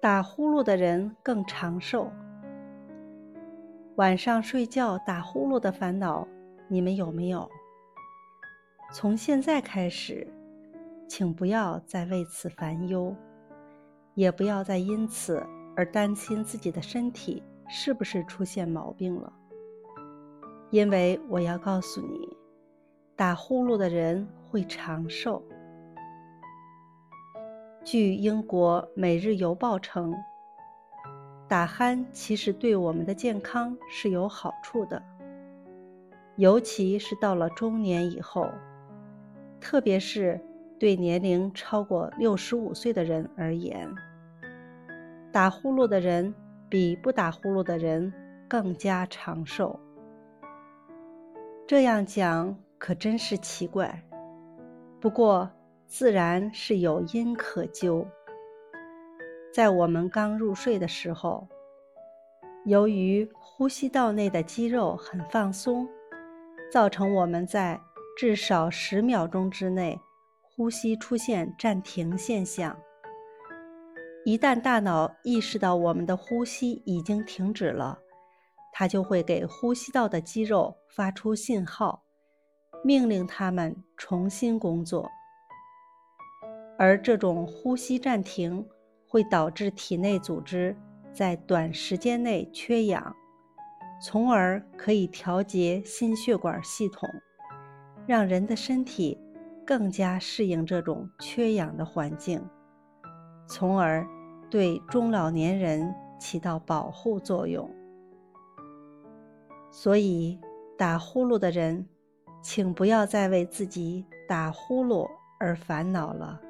打呼噜的人更长寿。晚上睡觉打呼噜的烦恼，你们有没有？从现在开始，请不要再为此烦忧，也不要再因此而担心自己的身体是不是出现毛病了。因为我要告诉你，打呼噜的人会长寿。据英国《每日邮报》称，打鼾其实对我们的健康是有好处的，尤其是到了中年以后，特别是对年龄超过六十五岁的人而言，打呼噜的人比不打呼噜的人更加长寿。这样讲可真是奇怪，不过。自然是有因可究。在我们刚入睡的时候，由于呼吸道内的肌肉很放松，造成我们在至少十秒钟之内呼吸出现暂停现象。一旦大脑意识到我们的呼吸已经停止了，它就会给呼吸道的肌肉发出信号，命令它们重新工作。而这种呼吸暂停会导致体内组织在短时间内缺氧，从而可以调节心血管系统，让人的身体更加适应这种缺氧的环境，从而对中老年人起到保护作用。所以，打呼噜的人，请不要再为自己打呼噜而烦恼了。